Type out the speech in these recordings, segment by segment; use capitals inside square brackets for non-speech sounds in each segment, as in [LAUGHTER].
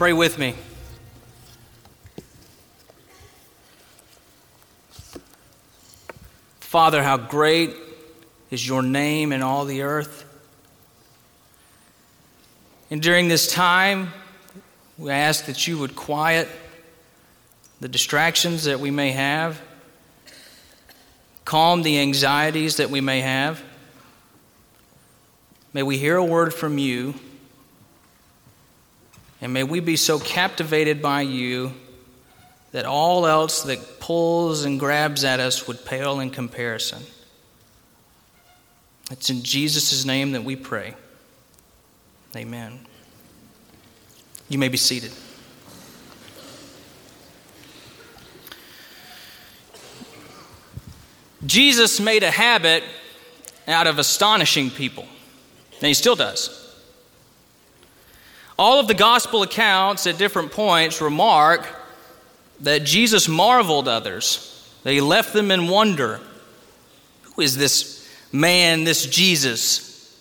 Pray with me. Father, how great is your name in all the earth. And during this time, we ask that you would quiet the distractions that we may have, calm the anxieties that we may have. May we hear a word from you, and may we be so captivated by you that all else that pulls and grabs at us would pale in comparison. It's in Jesus' name that we pray. Amen. You may be seated. Jesus made a habit out of astonishing people, and he still does. All of the gospel accounts at different points remark that Jesus marveled others, that he left them in wonder. Who is this man, this Jesus?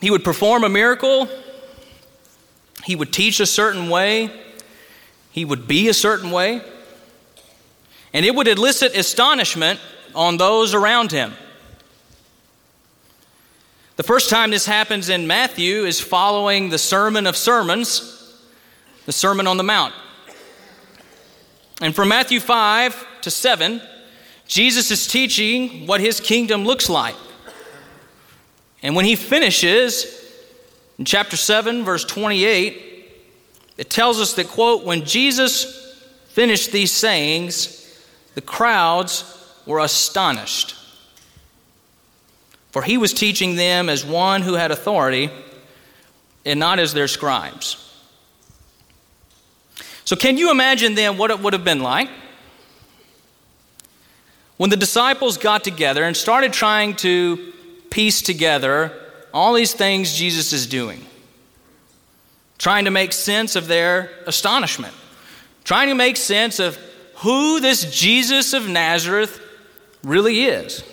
He would perform a miracle, he would teach a certain way, he would be a certain way, and it would elicit astonishment on those around him. The first time this happens in Matthew is following the Sermon of Sermons, the Sermon on the Mount. And from Matthew 5 to 7, Jesus is teaching what his kingdom looks like. And when he finishes, in chapter 7, verse 28, it tells us that, quote, when Jesus finished these sayings, the crowds were astonished. For he was teaching them as one who had authority and not as their scribes. So, can you imagine then what it would have been like when the disciples got together and started trying to piece together all these things Jesus is doing? Trying to make sense of their astonishment, trying to make sense of who this Jesus of Nazareth really is.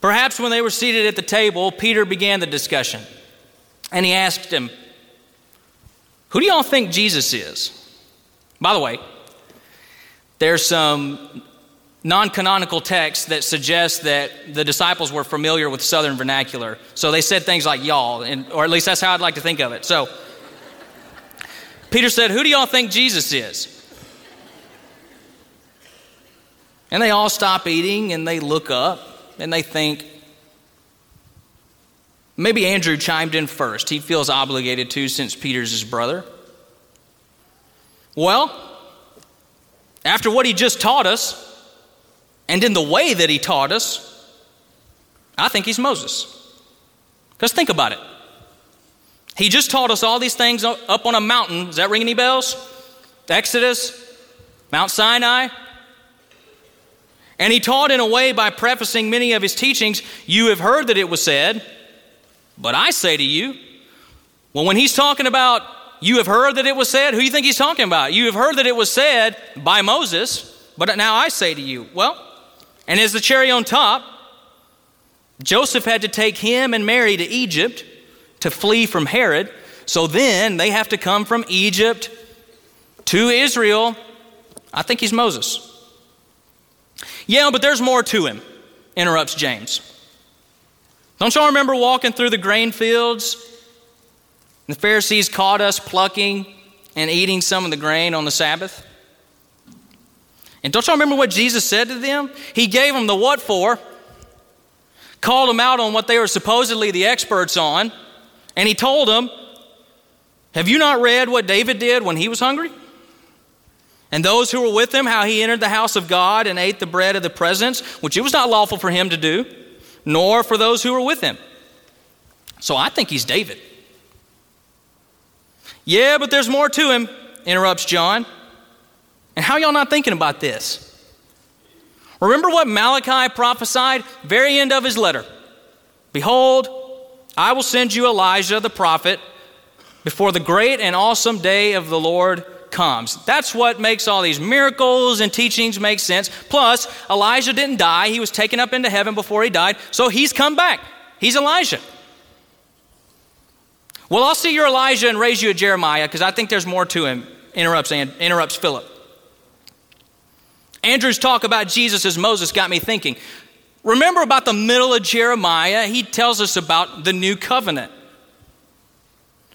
Perhaps when they were seated at the table, Peter began the discussion and he asked him, who do y'all think Jesus is? By the way, there's some non canonical texts that suggest that the disciples were familiar with Southern vernacular. So they said things like y'all, and, or at least that's how I'd like to think of it. So Peter said, Who do y'all think Jesus is? And they all stop eating and they look up and they think, Maybe Andrew chimed in first. He feels obligated to since Peter's his brother. Well, after what he just taught us, and in the way that he taught us, I think he's Moses. Because think about it. He just taught us all these things up on a mountain. Does that ring any bells? Exodus, Mount Sinai. And he taught in a way by prefacing many of his teachings. You have heard that it was said, but I say to you, well, when he's talking about you have heard that it was said, who do you think he's talking about? You have heard that it was said by Moses, but now I say to you, well, and as the cherry on top, Joseph had to take him and Mary to Egypt to flee from Herod. So then they have to come from Egypt to Israel. I think he's Moses. Yeah, but there's more to him, interrupts James. Don't y'all remember walking through the grain fields? The Pharisees caught us plucking and eating some of the grain on the Sabbath. And don't y'all remember what Jesus said to them? He gave them the what for, called them out on what they were supposedly the experts on, and he told them, Have you not read what David did when he was hungry? And those who were with him, how he entered the house of God and ate the bread of the presence, which it was not lawful for him to do nor for those who were with him. So I think he's David. Yeah, but there's more to him, interrupts John. And how y'all not thinking about this? Remember what Malachi prophesied? Very end of his letter. Behold, I will send you Elijah the prophet before the great and awesome day of the Lord comes. That's what makes all these miracles and teachings make sense. Plus, Elijah didn't die, he was taken up into heaven before he died, so he's come back. He's Elijah. Well, I'll see your Elijah and raise you a Jeremiah because I think there's more to him, interrupts, and interrupts Philip. Andrew's talk about Jesus as Moses got me thinking. Remember about the middle of Jeremiah? He tells us about the new covenant.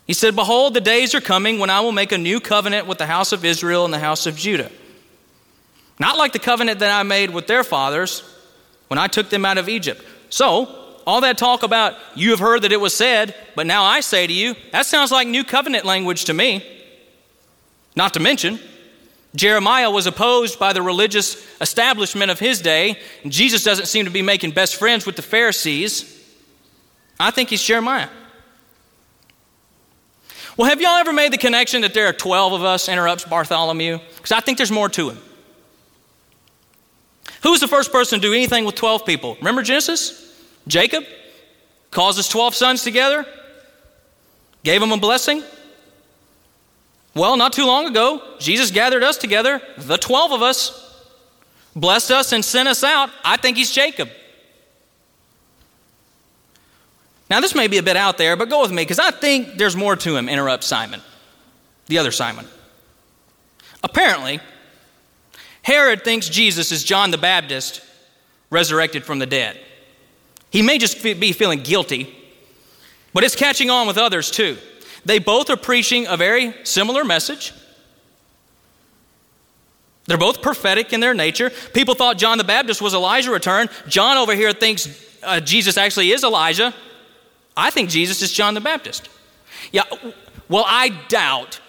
He said, Behold, the days are coming when I will make a new covenant with the house of Israel and the house of Judah. Not like the covenant that I made with their fathers when I took them out of Egypt. So, all that talk about you have heard that it was said, but now I say to you, that sounds like new covenant language to me. Not to mention, Jeremiah was opposed by the religious establishment of his day. And Jesus doesn't seem to be making best friends with the Pharisees. I think he's Jeremiah. Well, have y'all ever made the connection that there are 12 of us, interrupts Bartholomew? Because I think there's more to him. Who was the first person to do anything with 12 people? Remember Genesis? Jacob calls his 12 sons together, gave them a blessing. Well, not too long ago, Jesus gathered us together, the 12 of us, blessed us and sent us out. I think he's Jacob. Now, this may be a bit out there, but go with me because I think there's more to him, interrupts Simon, the other Simon. Apparently, Herod thinks Jesus is John the Baptist resurrected from the dead. He may just be feeling guilty, but it's catching on with others too. They both are preaching a very similar message. They're both prophetic in their nature. People thought John the Baptist was Elijah returned. John over here thinks uh, Jesus actually is Elijah. I think Jesus is John the Baptist. Yeah, well, I doubt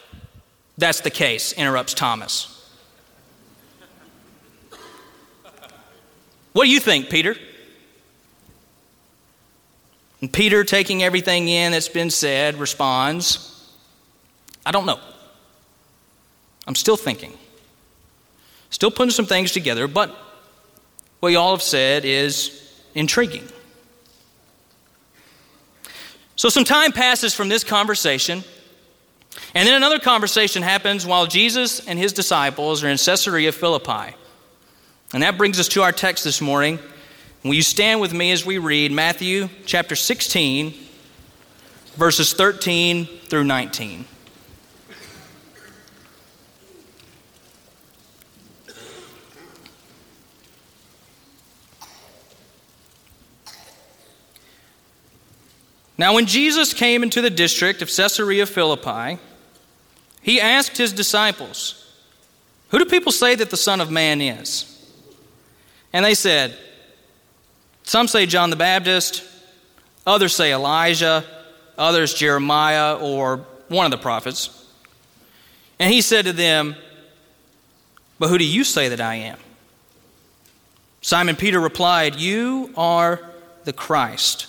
that's the case, interrupts Thomas. What do you think, Peter? And Peter, taking everything in that's been said, responds, I don't know. I'm still thinking. Still putting some things together, but what y'all have said is intriguing. So some time passes from this conversation, and then another conversation happens while Jesus and his disciples are in Caesarea Philippi. And that brings us to our text this morning. Will you stand with me as we read Matthew chapter 16, verses 13 through 19? Now, when Jesus came into the district of Caesarea Philippi, he asked his disciples, Who do people say that the Son of Man is? And they said, some say John the Baptist, others say Elijah, others Jeremiah or one of the prophets. And he said to them, But who do you say that I am? Simon Peter replied, You are the Christ,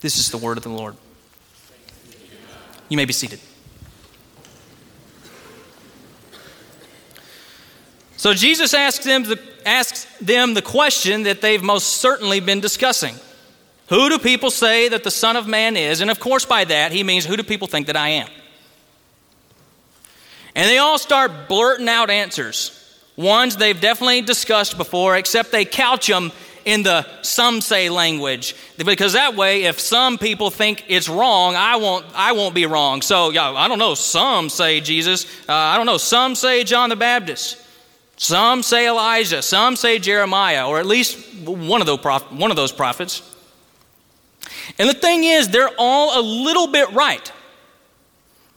This is the word of the Lord. You may be seated. So Jesus asks them, the, asks them the question that they've most certainly been discussing Who do people say that the Son of Man is? And of course, by that, he means, Who do people think that I am? And they all start blurting out answers. Ones they've definitely discussed before, except they couch them in the some say language. Because that way if some people think it's wrong i won't i won't be wrong. So yeah i don't know. Some say jesus. Uh, i don't know. Some say john the baptist. Some say Elijah, some say Jeremiah, or at least one of those, one of those prophets. And the thing is, they're all a little bit right.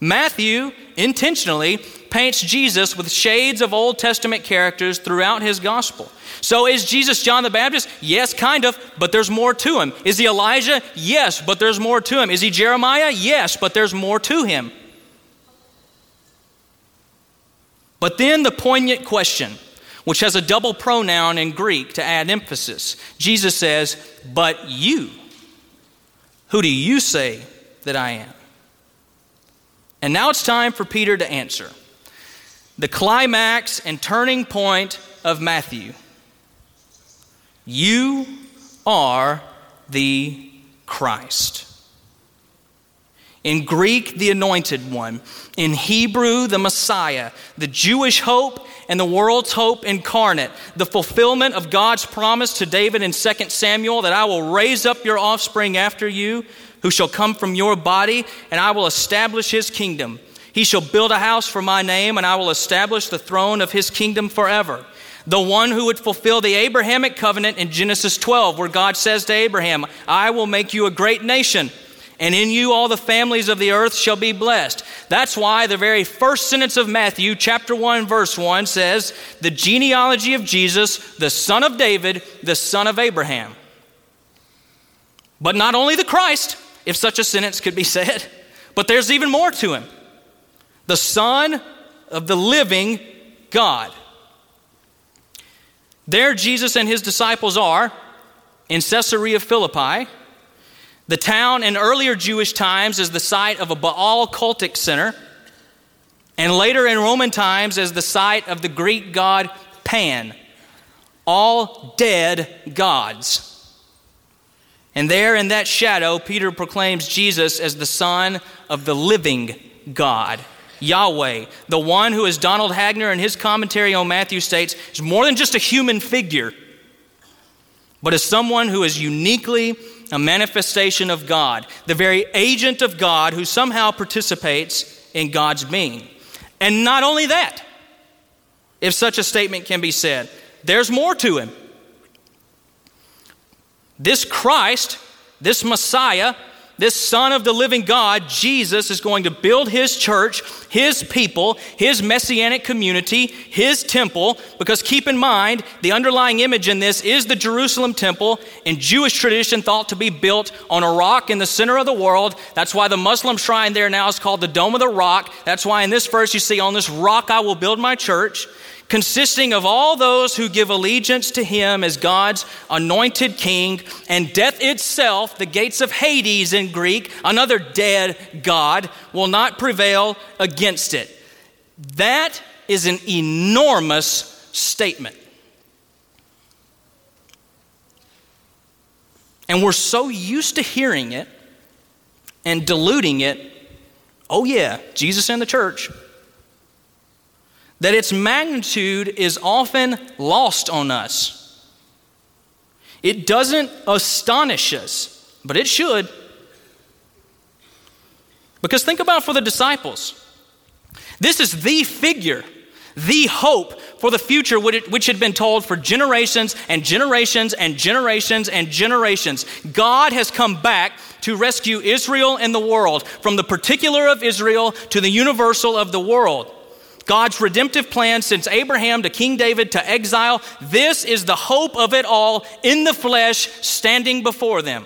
Matthew intentionally paints Jesus with shades of Old Testament characters throughout his gospel. So is Jesus John the Baptist? Yes, kind of, but there's more to him. Is he Elijah? Yes, but there's more to him. Is he Jeremiah? Yes, but there's more to him. But then the poignant question, which has a double pronoun in Greek to add emphasis. Jesus says, But you, who do you say that I am. And now it's time for Peter to answer. The climax and turning point of Matthew. You are the Christ. In Greek, the anointed one. In Hebrew, the Messiah, the Jewish hope and the world's hope incarnate. The fulfillment of God's promise to David in 2 Samuel that I will raise up your offspring after you, who shall come from your body, and I will establish his kingdom. He shall build a house for my name, and I will establish the throne of his kingdom forever. The one who would fulfill the Abrahamic covenant in Genesis 12, where God says to Abraham, I will make you a great nation and in you all the families of the earth shall be blessed. That's why the very first sentence of Matthew, chapter 1, verse 1, says, The genealogy of Jesus, the son of David, the son of Abraham. But not only the Christ, if such a sentence could be [LAUGHS] said, but there's even more to him the Son of the living God. There, Jesus and his disciples are in Caesarea Philippi. The town in earlier Jewish times is the site of a Baal cultic center, and later in Roman times as the site of the Greek god Pan, all dead gods. And there in that shadow, Peter proclaims Jesus as the Son of the living God, Yahweh, the one who, as Donald Hagner in his commentary on Matthew states, is more than just a human figure, but is someone who is uniquely a manifestation of God, the very agent of God who somehow participates in God's being. And not only that, if such a statement can be said, there's more to him. This Christ, this Messiah, this Son of the living God, Jesus, is going to build his church, his people, his messianic community, his temple, because keep in mind, the underlying image in this is the Jerusalem temple, in Jewish tradition thought to be built on a rock in the center of the world. That's why the Muslim shrine there now is called the Dome of the Rock. That's why in this verse you see, On this rock I will build my church consisting of all those who give allegiance to him as God's anointed king, and death itself, the gates of Hades in Greek, another dead God, will not prevail against it. That is an enormous statement. And we're so used to hearing it and diluting it. Oh, yeah, Jesus and the church that its magnitude is often lost on us. It doesn't astonish us, but it should. Because think about for the disciples. This is the figure, the hope for the future which had been told for generations and generations and generations and generations. God has come back to rescue Israel and the world, from the particular of Israel to the universal of the world. God's redemptive plan since Abraham to King David to exile. This is the hope of it all in the flesh standing before them.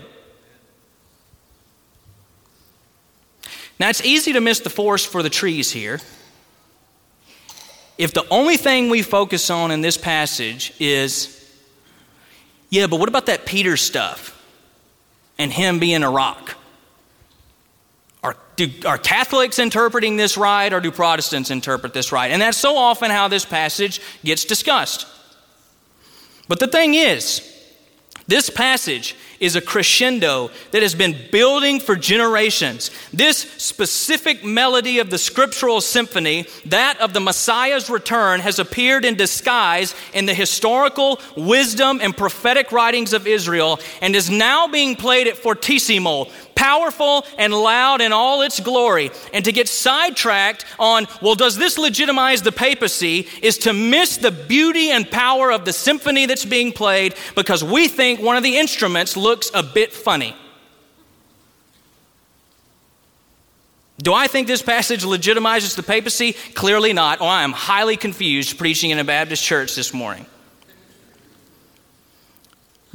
Now, it's easy to miss the forest for the trees here. If the only thing we focus on in this passage is, yeah, but what about that Peter stuff and him being a rock? Do, are Catholics interpreting this right or do Protestants interpret this right? And that's so often how this passage gets discussed. But the thing is, this passage is a crescendo that has been building for generations. This specific melody of the scriptural symphony, that of the Messiah's return, has appeared in disguise in the historical wisdom and prophetic writings of Israel and is now being played at fortissimo, powerful and loud in all its glory. And to get sidetracked on, well, does this legitimize the papacy, is to miss the beauty and power of the symphony that's being played because we think one of the instruments looks a bit funny. Do I think this passage legitimizes the papacy? Clearly not. Oh, I am highly confused preaching in a Baptist church this morning.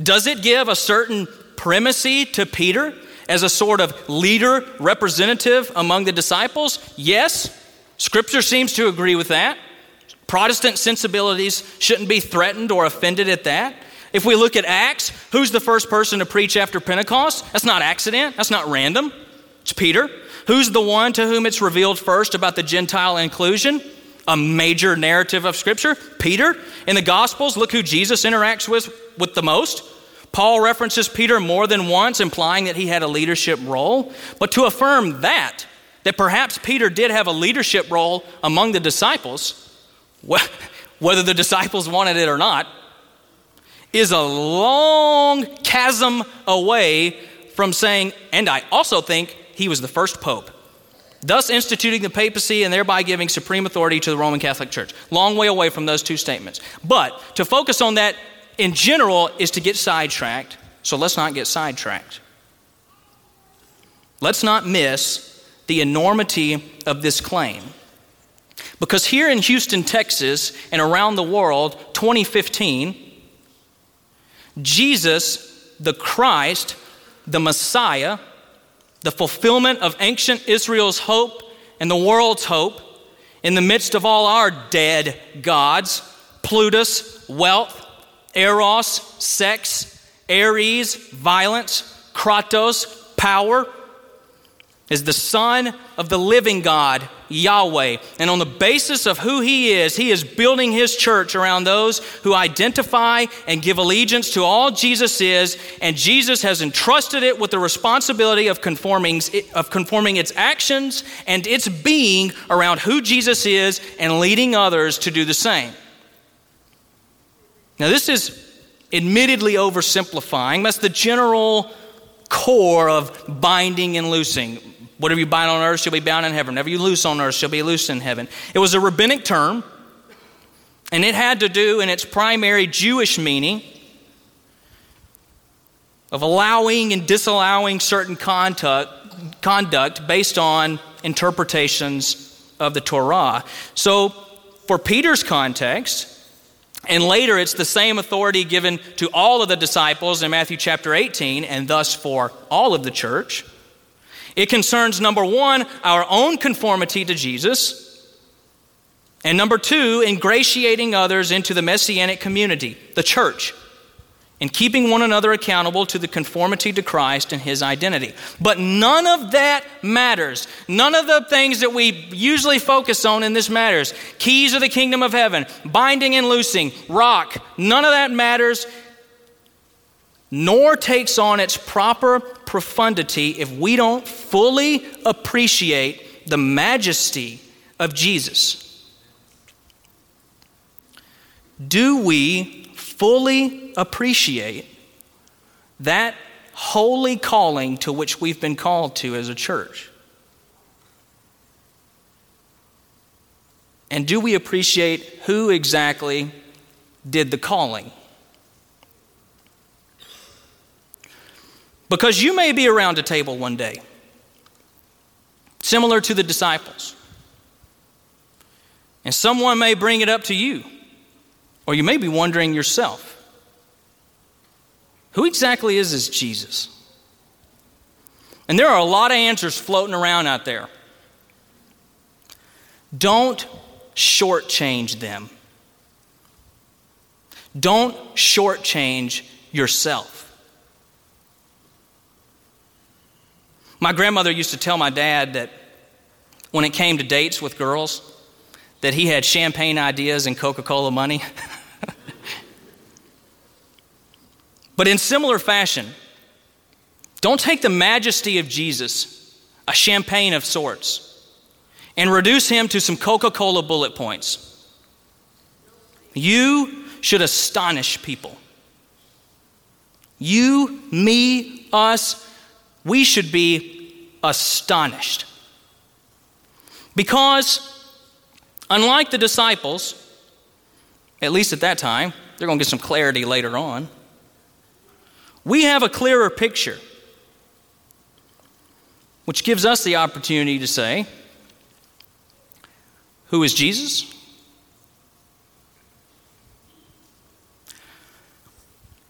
Does it give a certain primacy to Peter as a sort of leader, representative among the disciples? Yes. Scripture seems to agree with that. Protestant sensibilities shouldn't be threatened or offended at that. If we look at Acts, who's the first person to preach after Pentecost? That's not accident, that's not random. It's Peter. Who's the one to whom it's revealed first about the Gentile inclusion? A major narrative of Scripture? Peter. In the Gospels, look who Jesus interacts with, with the most. Paul references Peter more than once, implying that he had a leadership role. But to affirm that, that perhaps Peter did have a leadership role among the disciples, [LAUGHS] whether the disciples wanted it or not, is a long chasm away from saying, and I also think he was the first pope, thus instituting the papacy and thereby giving supreme authority to the Roman Catholic Church. Long way away from those two statements. But to focus on that in general is to get sidetracked, so let's not get sidetracked. Let's not miss the enormity of this claim. Because here in Houston, Texas, and around the world, 2015, Jesus, the Christ, the Messiah, the fulfillment of ancient Israel's hope and the world's hope in the midst of all our dead gods Plutus, wealth, eros, sex, Ares, violence, kratos, power is the Son of the living God, Yahweh. And on the basis of who He is, He is building His church around those who identify and give allegiance to all Jesus is. And Jesus has entrusted it with the responsibility of conforming, of conforming its actions and its being around who Jesus is and leading others to do the same. Now, this is admittedly oversimplifying. That's the general core of binding and loosing. Whatever you bind on earth shall be bound in heaven. Whatever you loose on earth shall be loosed in heaven. It was a rabbinic term, and it had to do, in its primary Jewish meaning, of allowing and disallowing certain conduct, conduct based on interpretations of the Torah. So, for Peter's context, and later it's the same authority given to all of the disciples in Matthew chapter 18, and thus for all of the church. It concerns, number one, our own conformity to Jesus, and number two, ingratiating others into the messianic community, the church, and keeping one another accountable to the conformity to Christ and his identity. But none of that matters. None of the things that we usually focus on in this matters. Keys of the kingdom of heaven, binding and loosing, rock, none of that matters nor takes on its proper profundity if we don't fully appreciate the majesty of Jesus. Do we fully appreciate that holy calling to which we've been called to as a church? And do we appreciate who exactly did the calling? Because you may be around a table one day, similar to the disciples, and someone may bring it up to you, or you may be wondering yourself who exactly is this Jesus? And there are a lot of answers floating around out there. Don't shortchange them. Don't shortchange yourself. My grandmother used to tell my dad that when it came to dates with girls, that he had champagne ideas and Coca Cola money. [LAUGHS] but in similar fashion, don't take the majesty of Jesus, a champagne of sorts, and reduce him to some Coca Cola bullet points. You should astonish people. You, me, us, we should be astonished. Because, unlike the disciples, at least at that time, they're going to get some clarity later on, we have a clearer picture, which gives us the opportunity to say, Who is Jesus?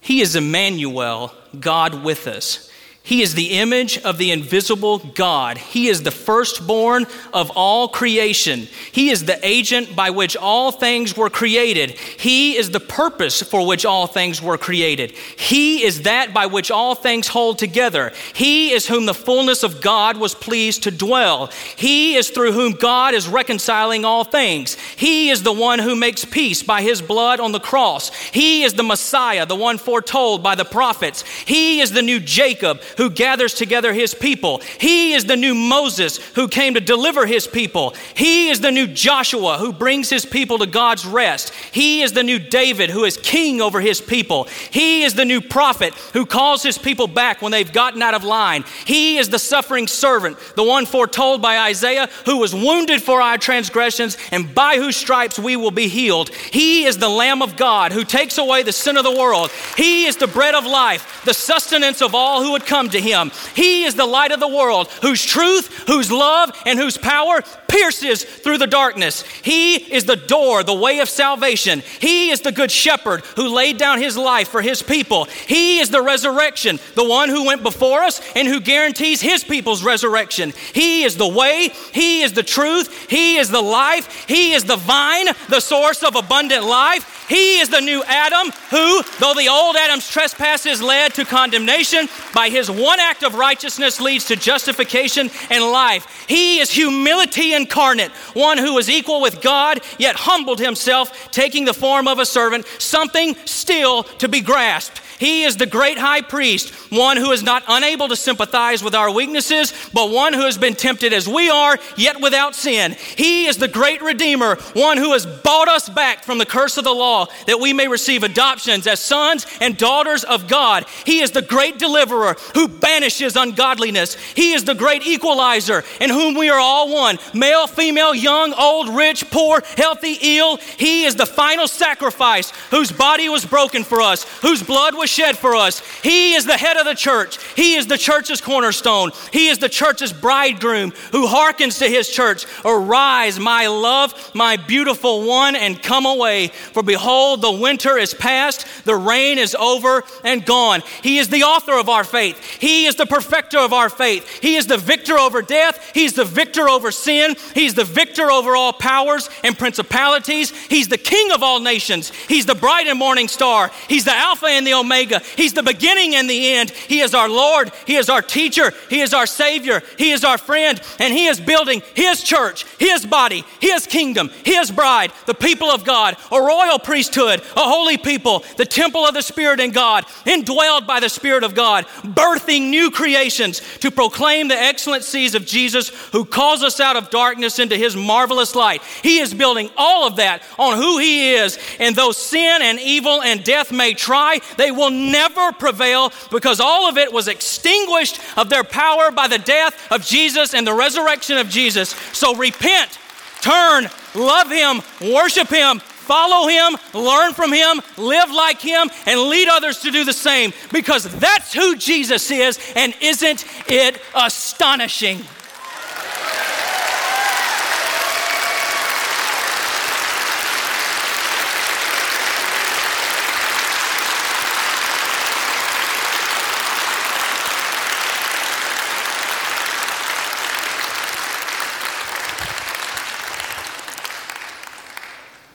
He is Emmanuel, God with us. He is the image of the invisible God. He is the firstborn of all creation. He is the agent by which all things were created. He is the purpose for which all things were created. He is that by which all things hold together. He is whom the fullness of God was pleased to dwell. He is through whom God is reconciling all things. He is the one who makes peace by his blood on the cross. He is the Messiah, the one foretold by the prophets. He is the new Jacob who gathers together his people. He is the new Moses who came to deliver his people. He is the new Joshua who brings his people to God's rest. He is the new David who is king over his people. He is the new prophet who calls his people back when they've gotten out of line. He is the suffering servant, the one foretold by Isaiah who was wounded for our transgressions and by whose stripes we will be healed. He is the Lamb of God who takes away the sin of the world. He is the bread of life, the sustenance of all who would come to him. He is the light of the world, whose truth, whose love, and whose power pierces through the darkness. He is the door, the way of salvation. He is the good shepherd who laid down his life for his people. He is the resurrection, the one who went before us and who guarantees his people's resurrection. He is the way, he is the truth, he is the life, he is the vine, the source of abundant life. He is the new Adam who, though the old Adam's trespasses led to condemnation, by his one act of righteousness leads to justification and life. He is humility incarnate, one who was equal with God, yet humbled himself, taking the form of a servant, something still to be grasped. He is the great high priest, one who is not unable to sympathize with our weaknesses, but one who has been tempted as we are, yet without sin. He is the great redeemer, one who has bought us back from the curse of the law, that we may receive adoptions as sons and daughters of God. He is the great deliverer who banishes ungodliness. He is the great equalizer in whom we are all one male, female, young, old, rich, poor, healthy, ill. He is the final sacrifice whose body was broken for us, whose blood was shed for us. He is the head of the church. He is the church's cornerstone. He is the church's bridegroom who hearkens to his church. Arise, my love, my beautiful one, and come away. For behold, the winter is past, the rain is over and gone. He is the author of our faith. He is the perfecter of our faith. He is the victor over death. He's the victor over sin. He's the victor over all powers and principalities. He's the king of all nations. He's the bright and morning star. He's the Alpha and the Omega. Omega. He's the beginning and the end. He is our Lord. He is our teacher. He is our Savior. He is our friend. And He is building His church, His body, His kingdom, His bride, the people of God, a royal priesthood, a holy people, the temple of the Spirit in God, indwelled by the Spirit of God, birthing new creations to proclaim the excellencies of Jesus who calls us out of darkness into His marvelous light. He is building all of that on who He is. And though sin and evil and death may try, they will never prevail because all of it was extinguished of their power by the death of Jesus and the resurrection of Jesus. So repent, turn, love Him, worship Him, follow him, learn from him, live like him, and lead others to do the same because that's who Jesus is, and isn't it astonishing?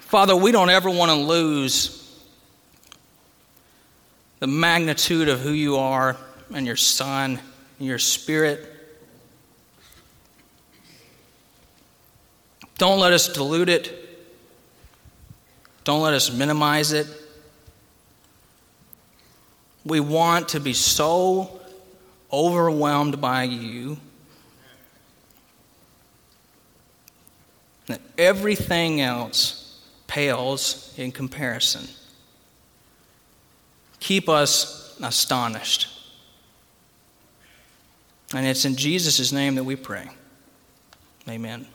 Father, we don't ever want to lose the magnitude of who you are and your Son and your Spirit. Don't let us dilute it. Don't let us minimize it. We want to be so overwhelmed by you that everything else pales in comparison. Keep us astonished. And it's in Jesus' name that we pray. Amen.